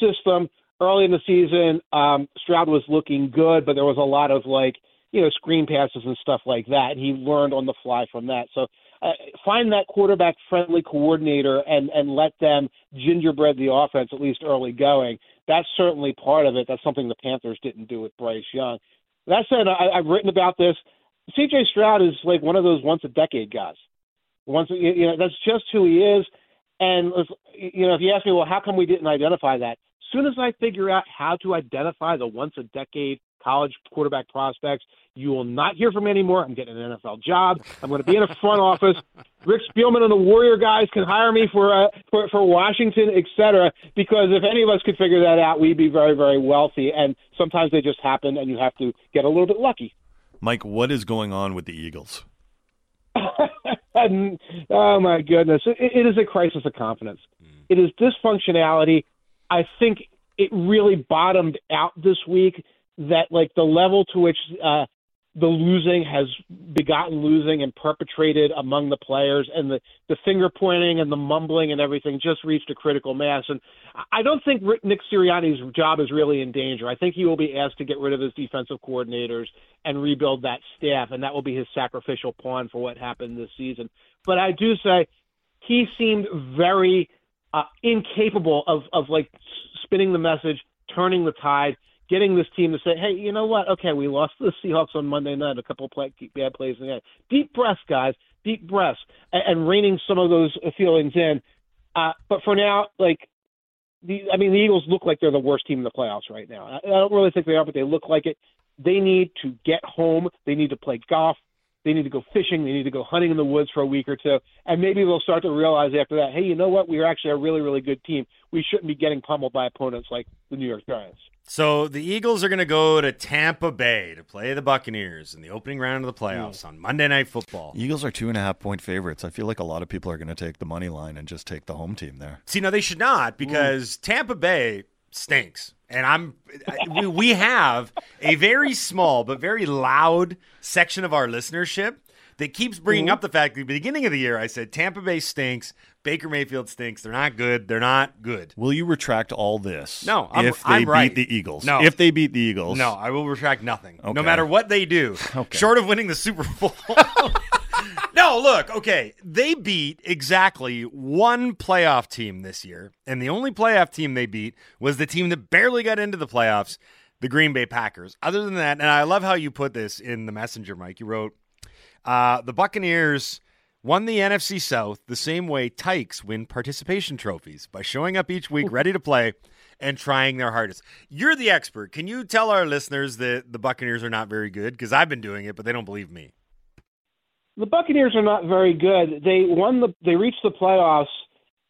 system early in the season, um, Stroud was looking good, but there was a lot of like you know screen passes and stuff like that. And he learned on the fly from that. So uh, find that quarterback friendly coordinator and and let them gingerbread the offense at least early going. That's certainly part of it. That's something the Panthers didn't do with Bryce Young. That said, I, I've written about this. C.J. Stroud is like one of those once a decade guys. Once you know that's just who he is. And you know, if you ask me, well, how come we didn't identify that? Soon as I figure out how to identify the once a decade college quarterback prospects, you will not hear from me anymore. I'm getting an NFL job. I'm going to be in a front office. Rick Spielman and the Warrior guys can hire me for uh, for, for Washington, etc. Because if any of us could figure that out, we'd be very very wealthy. And sometimes they just happen, and you have to get a little bit lucky. Mike, what is going on with the Eagles? oh my goodness, it, it is a crisis of confidence. Mm. It is dysfunctionality I think it really bottomed out this week. That like the level to which uh, the losing has begotten losing and perpetrated among the players, and the the finger pointing and the mumbling and everything just reached a critical mass. And I don't think Nick Sirianni's job is really in danger. I think he will be asked to get rid of his defensive coordinators and rebuild that staff, and that will be his sacrificial pawn for what happened this season. But I do say he seemed very uh, incapable of of like spinning the message, turning the tide, getting this team to say, hey, you know what? Okay, we lost to the Seahawks on Monday night, a couple of play, bad plays in the. Deep breaths, guys, deep breaths, and, and reining some of those feelings in. Uh, but for now, like the I mean the Eagles look like they're the worst team in the playoffs right now. I, I don't really think they are, but they look like it. They need to get home. They need to play golf. They need to go fishing. They need to go hunting in the woods for a week or two, and maybe they'll start to realize after that, hey, you know what? We are actually a really, really good team. We shouldn't be getting pummeled by opponents like the New York Giants. So the Eagles are going to go to Tampa Bay to play the Buccaneers in the opening round of the playoffs hmm. on Monday Night Football. Eagles are two and a half point favorites. I feel like a lot of people are going to take the money line and just take the home team there. See, no, they should not because Tampa Bay stinks. And I'm we, we have a very small but very loud section of our listenership that keeps bringing mm-hmm. up the fact that at the beginning of the year I said Tampa Bay stinks, Baker Mayfield stinks. They're not good. They're not good. Will you retract all this? No, I'm- if they I'm beat right. the Eagles. No. if they beat the Eagles. No, I will retract nothing. Okay. No matter what they do, Okay. short of winning the Super Bowl. no, look, okay. They beat exactly one playoff team this year, and the only playoff team they beat was the team that barely got into the playoffs, the Green Bay Packers. Other than that, and I love how you put this in the messenger, Mike. You wrote, uh, the Buccaneers won the NFC South the same way Tykes win participation trophies by showing up each week ready to play and trying their hardest. You're the expert. Can you tell our listeners that the Buccaneers are not very good? Because I've been doing it, but they don't believe me. The Buccaneers are not very good. They won the they reached the playoffs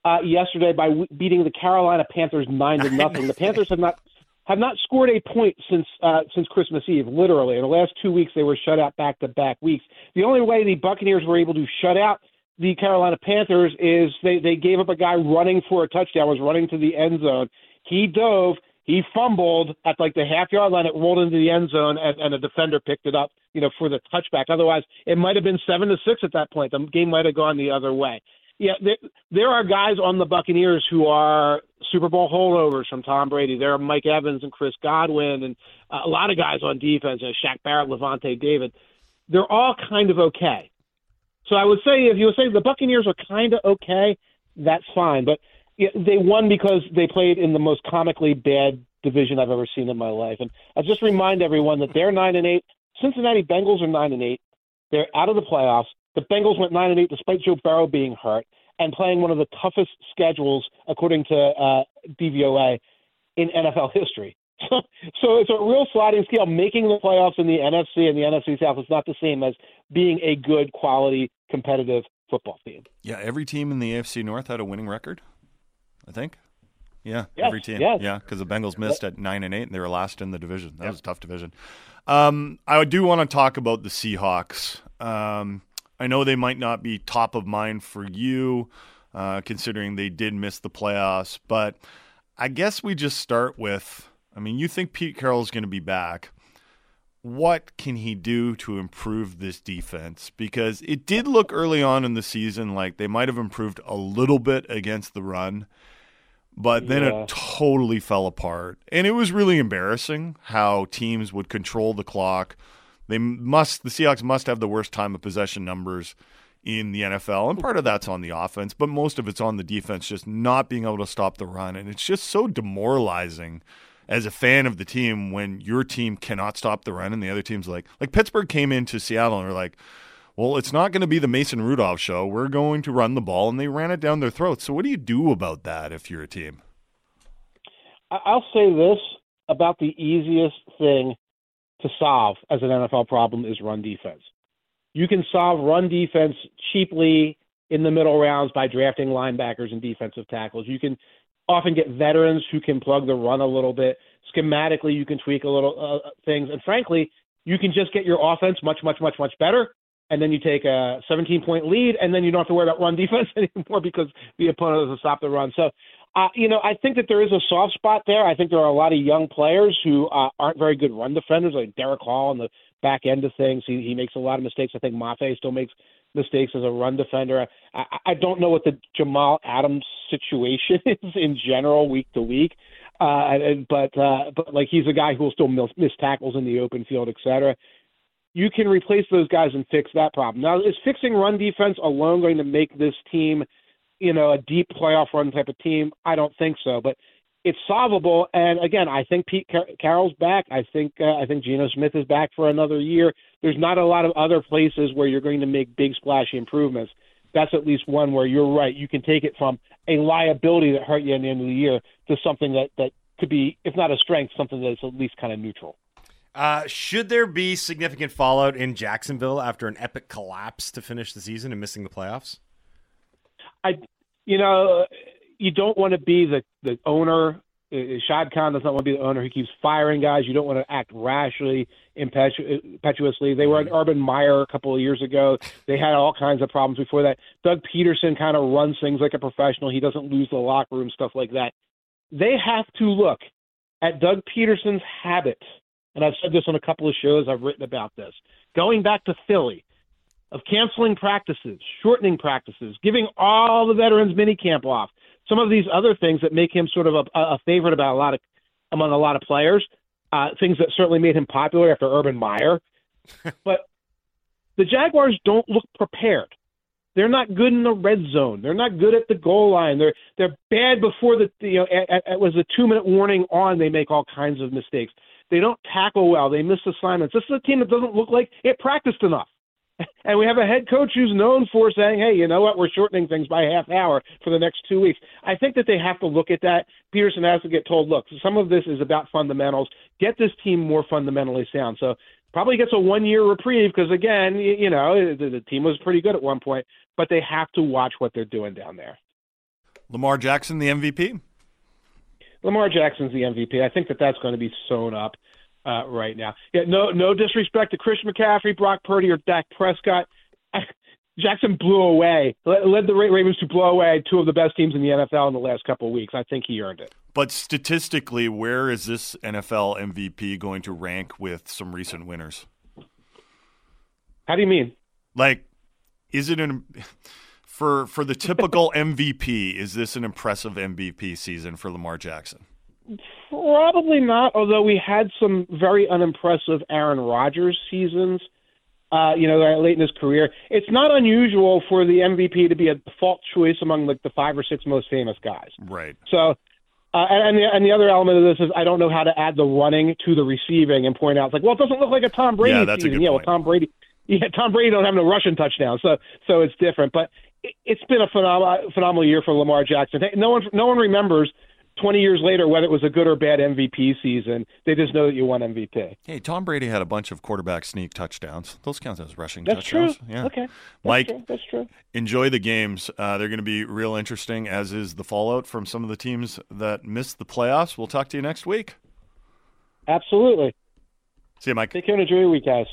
uh, yesterday by w- beating the Carolina Panthers nine to nothing. The Panthers have not have not scored a point since uh, since Christmas Eve. Literally, in the last two weeks, they were shut out back to back weeks. The only way the Buccaneers were able to shut out the Carolina Panthers is they they gave up a guy running for a touchdown, was running to the end zone. He dove, he fumbled at like the half yard line. It rolled into the end zone, and, and a defender picked it up, you know, for the touchback. Otherwise, it might have been seven to six at that point. The game might have gone the other way. Yeah, there, there are guys on the Buccaneers who are Super Bowl holdovers from Tom Brady. There are Mike Evans and Chris Godwin, and a lot of guys on defense, uh, Shaq Barrett, Lavonte David. They're all kind of okay. So I would say if you would say the Buccaneers are kind of okay, that's fine. But yeah, they won because they played in the most comically bad division I've ever seen in my life. And I just remind everyone that they're nine and eight. Cincinnati Bengals are nine and eight. They're out of the playoffs. The Bengals went nine and eight despite Joe Burrow being hurt and playing one of the toughest schedules according to uh, DVOA in NFL history. So, so it's a real sliding scale. Making the playoffs in the NFC and the NFC South is not the same as being a good quality competitive football team. Yeah, every team in the AFC North had a winning record. I think. Yeah, Yes, every team. yes. Yeah, because the Bengals missed at nine and eight, and they were last in the division. That was a tough division. Um, I do want to talk about the Seahawks. Um, I know they might not be top of mind for you, uh, considering they did miss the playoffs. But I guess we just start with. I mean, you think Pete Carroll's going to be back? What can he do to improve this defense? Because it did look early on in the season like they might have improved a little bit against the run, but then Yeah. it totally fell apart. And it was really embarrassing how teams would control the clock. They must the Seahawks must have the worst time of possession numbers in the NFL, and part of that's on the offense, but most of it's on the defense just not being able to stop the run, and it's just so demoralizing as a fan of the team when your team cannot stop the run and the other team's like like Pittsburgh came into Seattle and were like, well, it's not going to be the Mason Rudolph show. We're going to run the ball, and they ran it down their throats. So what do you do about that if you're a team? I'll say this about the easiest thing to solve as an NFL problem is run defense. You can solve run defense cheaply in the middle rounds by drafting linebackers and defensive tackles. You can often get veterans who can plug the run a little bit. Schematically, you can tweak a little uh, things, and frankly, you can just get your offense much, much, much, much better. And then you take a 17 point lead, and then you don't have to worry about run defense anymore because the opponent doesn't stop the run. So, uh, you know, I think that there is a soft spot there. I think there are a lot of young players who uh, aren't very good run defenders, like Derick Hall on the back end of things. He, he makes a lot of mistakes. I think Mafe still makes mistakes as a run defender. I, I don't know what the Jamal Adams situation is in general, week to week. Uh, but uh, but like he's a guy who will still miss, miss tackles in the open field, et cetera. You can replace those guys and fix that problem. Now, is fixing run defense alone going to make this team, you know, a deep playoff run type of team? I don't think so. But it's solvable. And again, I think Pete Car- Carroll's back. I think uh, I think Geno Smith is back for another year. There's not a lot of other places where you're going to make big splashy improvements. that's at least one where you're right. You can take it from a liability that hurt you at the end of the year to something that that could be, if not a strength, something that's at least kind of neutral. Uh, should there be significant fallout in Jacksonville after an epic collapse to finish the season and missing the playoffs? I, you know, you don't want to be the the owner. Uh, Shad Khan does not want to be the owner. He keeps firing guys. You don't want to act rashly, impetu- impetuously. They were an Urban Meyer a couple of years ago. They had all kinds of problems before that. Doug Pederson kind of runs things like a professional. He doesn't lose the locker room, stuff like that. They have to look at Doug Pederson's habits, and I've said this on a couple of shows. I've written about this. Going back to Philly, of canceling practices, shortening practices, giving all the veterans minicamp off, some of these other things that make him sort of a, a favorite about a lot of among a lot of players, uh, things that certainly made him popular after Urban Meyer. but the Jaguars don't look prepared. They're not good in the red zone. They're not good at the goal line. They're they're bad before the you know it was a two minute warning on. They make all kinds of mistakes. They don't tackle well. They miss assignments. This is a team that doesn't look like it practiced enough. And we have a head coach who's known for saying, "Hey, you know what? We're shortening things by a half hour for the next two weeks." I think that they have to look at that. Pederson has to get told, "Look, some of this is about fundamentals. Get this team more fundamentally sound." So probably gets a one year reprieve because again, you, you know, the, the team was pretty good at one point, but they have to watch what they're doing down there. Lamar Jackson, the MVP. Lamar Jackson's the MVP. I think that that's going to be sewn up uh, right now. Yeah, no, no disrespect to Christian McCaffrey, Brock Purdy, or Dak Prescott. Jackson blew away, led the Ravens to blow away two of the best teams in the NFL in the last couple of weeks. I think he earned it. But statistically, where is this NFL MVP going to rank with some recent winners? How do you mean? Like, is it an for for the typical MVP? Is this an impressive MVP season for Lamar Jackson? Probably not. Although we had some very unimpressive Aaron Rodgers seasons. Uh, you know, late in his career, it's not unusual for the MVP to be a default choice among like the five or six most famous guys. Right. So uh, and, the, and the other element of this is I don't know how to add the running to the receiving and point out it's like, well, it doesn't look like a Tom Brady yeah, that's season. A good yeah, point. well, Tom Brady, yeah, Tom Brady don't have no rushing touchdown, so so it's different. But it, it's been a phenomenal phenomenal year for Lamar Jackson. No one no one remembers 20 years later whether it was a good or bad MVP season. They just know that you won MVP. Hey, Tom Brady had a bunch of quarterback sneak touchdowns. Those count as rushing That's touchdowns. true. Yeah. Okay. That's Mike, true. That's true. enjoy the games. Uh, they're going to be real interesting, as is the fallout from some of the teams that missed the playoffs. We'll talk to you next week. Absolutely. See you, Mike. Take care and enjoy your week, guys.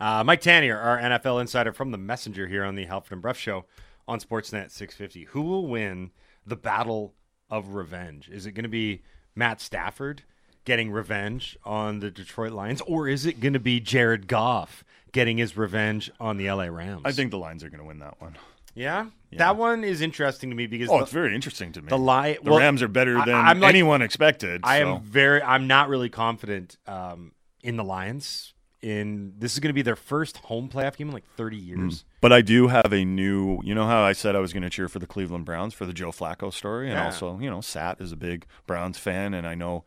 Uh, Mike Tanier, our NFL insider from the Messenger here on the Halford and Bruff Show on Sportsnet 650. Who will win the battle of revenge? Is it going to be Matt Stafford getting revenge on the Detroit Lions, or is it going to be Jared Goff getting his revenge on the LA Rams? I think the Lions are going to win that one. Yeah? that one is interesting to me because Oh, the, it's very interesting to me. the Li- The well, Rams are better I- than I'm like- anyone expected. I so. am very. I'm not really confident um, in the Lions. In this is going to be their first home playoff game in like 30 years. But I do have a new. You know how I said I was going to cheer for the Cleveland Browns for the Joe Flacco story, and Yeah. also you know Sat is a big Browns fan, and I know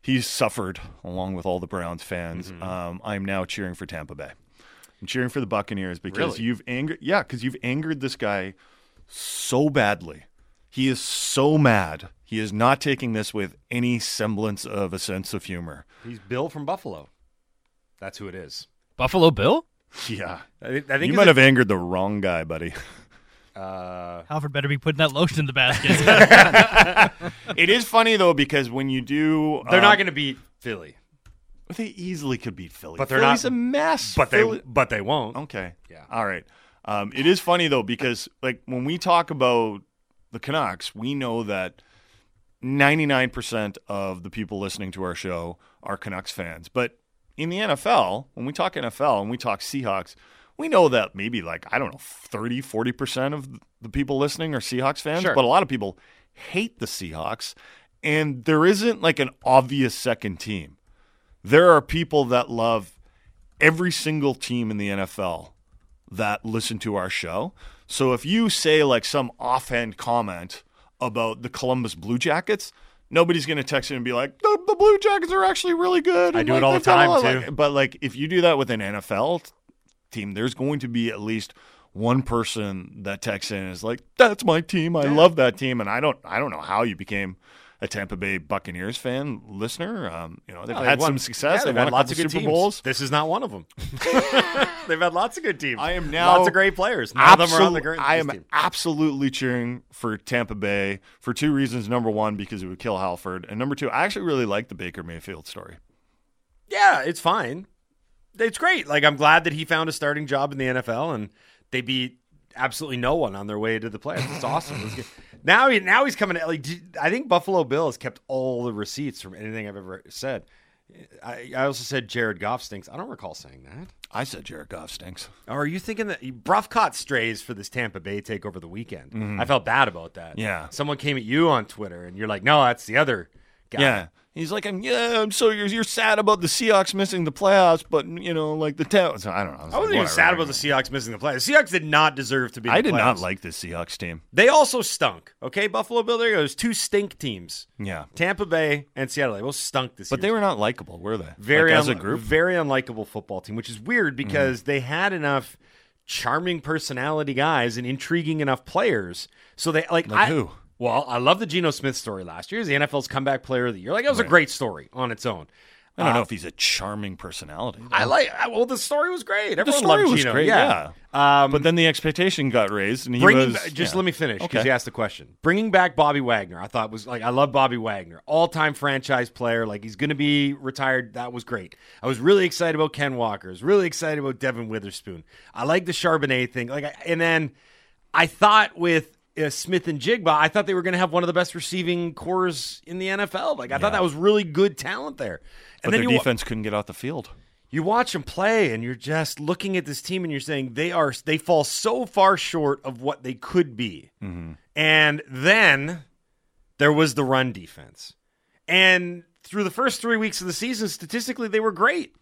he's suffered along with all the Browns fans. Mm-hmm. Um, I'm now cheering for Tampa Bay. I'm cheering for the Buccaneers because Really? you've angered. Yeah, because you've angered this guy so badly. He is so mad. He is not taking this with any semblance of a sense of humor. He's Bill from Buffalo. That's who it is. Buffalo Bill? Yeah, I, thi- I think you might a- have angered the wrong guy, buddy. Uh, Halford better be putting that lotion in the basket. it is funny though because when you do, they're um, not going to beat Philly, They easily could beat Philly, But they're Philly's not- a mess. but Philly- they but they won't. okay. Yeah. All right. Um, it is funny though because like when we talk about the Canucks, we know that ninety nine percent of the people listening to our show are Canucks fans. But in the NFL, when we talk NFL and we talk Seahawks, we know that maybe like I don't know 30 40% of the people listening are Seahawks fans, Sure. but a lot of people hate the Seahawks and there isn't like an obvious second team. There are people that love every single team in the NFL that listen to our show. So if you say like some offhand comment about the Columbus Blue Jackets, nobody's going to text in and be like, the, the Blue Jackets are actually really good. I do it all the they've got a time, too. like- but like if you do that with an NFL team, there's going to be at least one person that texts in is like, "That's my team. I love that team." And I don't, I don't know how you became a Tampa Bay Buccaneers fan listener. Um, you know, they've Well, had won- some success. yeah, they've, had won a lots of good Super teams. Bowls. This is not one of them. they've had lots of good teams. I am now lots of great players. None of them are on the great I am team. absolutely cheering for Tampa Bay for two reasons. Number one, because it would kill Halford, and number two, I actually really like the Baker Mayfield story. Yeah, it's fine. It's great. Like I'm glad that he found a starting job in the NFL and they beat absolutely no one on their way to the playoffs. It's awesome. Now he now he's coming. Like d- I think Buffalo Bill has kept all the receipts from anything I've ever said. I, I also said Jared Goff stinks. I don't recall saying that. I said Jared Goff stinks. Or are you thinking that Bruff caught strays for this Tampa Bay take over the weekend? Mm-hmm. I felt bad about that. Yeah. Someone came at you on Twitter and you're like, no, that's the other guy. Yeah. He's like, I'm, yeah, I'm so you're, you're sad about the Seahawks missing the playoffs, but you know, like the town. So I don't know. I wasn't even sad about the Seahawks missing the playoffs. The Seahawks did not deserve to be. I the did not like this Seahawks team. They also stunk. Okay, Buffalo Bill. There goes two stink teams. Yeah, Tampa Bay and Seattle. They both stunk this but year. they were not likable, were they? very like, as a group. very unlikable football team, which is weird mm-hmm. because they had enough charming personality guys and intriguing enough players. So they like, Like I, who? Well, I love the Geno Smith story last year. He's the NFL's comeback player of the year. Like that was a great story on its own. I don't Uh, know if he's a charming personality. I like. Well, the story was great. the Everyone story loved was Geno. great, Yeah. yeah. Um, but then the expectation got raised, and he was just yeah. let me finish because Okay. you asked the question. Bringing back Bobby Wagner, I thought was like I love Bobby Wagner, all time franchise player. Like he's going to be retired. That was great. I was really excited about Ken Walker. I was really excited about Devon Witherspoon. I like the Charbonnet thing. Like, I, and then I thought with. Uh, Smith-Njigba, I thought they were going to have one of the best receiving corps in the NFL. Like I thought that was really good talent there. But And then their wa- defense couldn't get off the field. you watch them play and you're just looking at this team and you're saying they are they fall so far short of what they could be and then there was the run defense and through the first three weeks of the season statistically they were great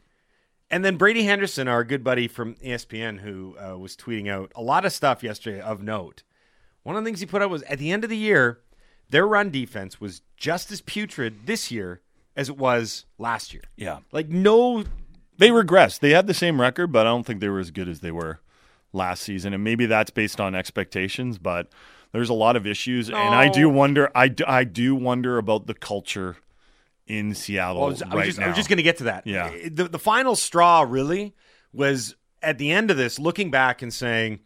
and then brady henderson our good buddy from espn who uh, was tweeting out a lot of stuff yesterday of note one of the things he put out was at the end of the year their run defense was just as putrid this year as it was last year Yeah, like no they regressed. They had the same record, but I don't think they were as good as they were last season. And maybe that's based on expectations, but there's a lot of issues. And I do wonder. I, do- I do wonder about the culture in Seattle Well, I was, I was right just, now. I was just going to get to that. Yeah. The, the final straw really was at the end of this, looking back and saying,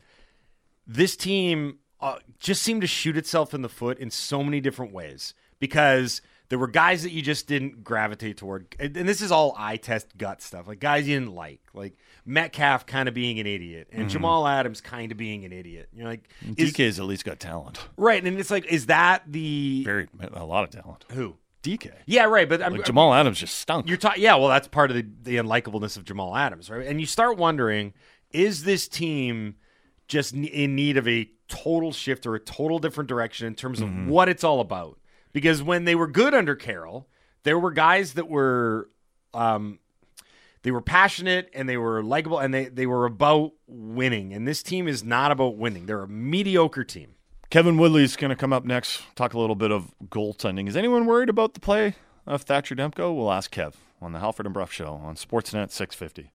this team uh, just seemed to shoot itself in the foot in so many different ways because there were guys that you just didn't gravitate toward. And, this is all eye test gut stuff, like guys you didn't like, like Metcalf kind of being an idiot and Mm-hmm. Jamal Adams kind of being an idiot. You're like, is, DK's at least got talent. right. And it's like, is that the. Very a lot of talent. Who? DK. Yeah, right. But Like Jamal Adams just stunk. You're talking, yeah. Well, that's part of the, the unlikableness of Jamal Adams, right? And you start wondering, is this team just in need of a total shift or a total different direction in terms of Mm-hmm. what it's all about? Because when they were good under Carroll, there were guys that were, um, they were passionate and they were likable and they they were about winning. And this team is not about winning. They're a mediocre team. Kevin Woodley's going to come up next. Talk a little bit of goaltending. Is anyone worried about the play of Thatcher Demko? We'll ask Kev on the Halford and Bruff Show on Sportsnet 650.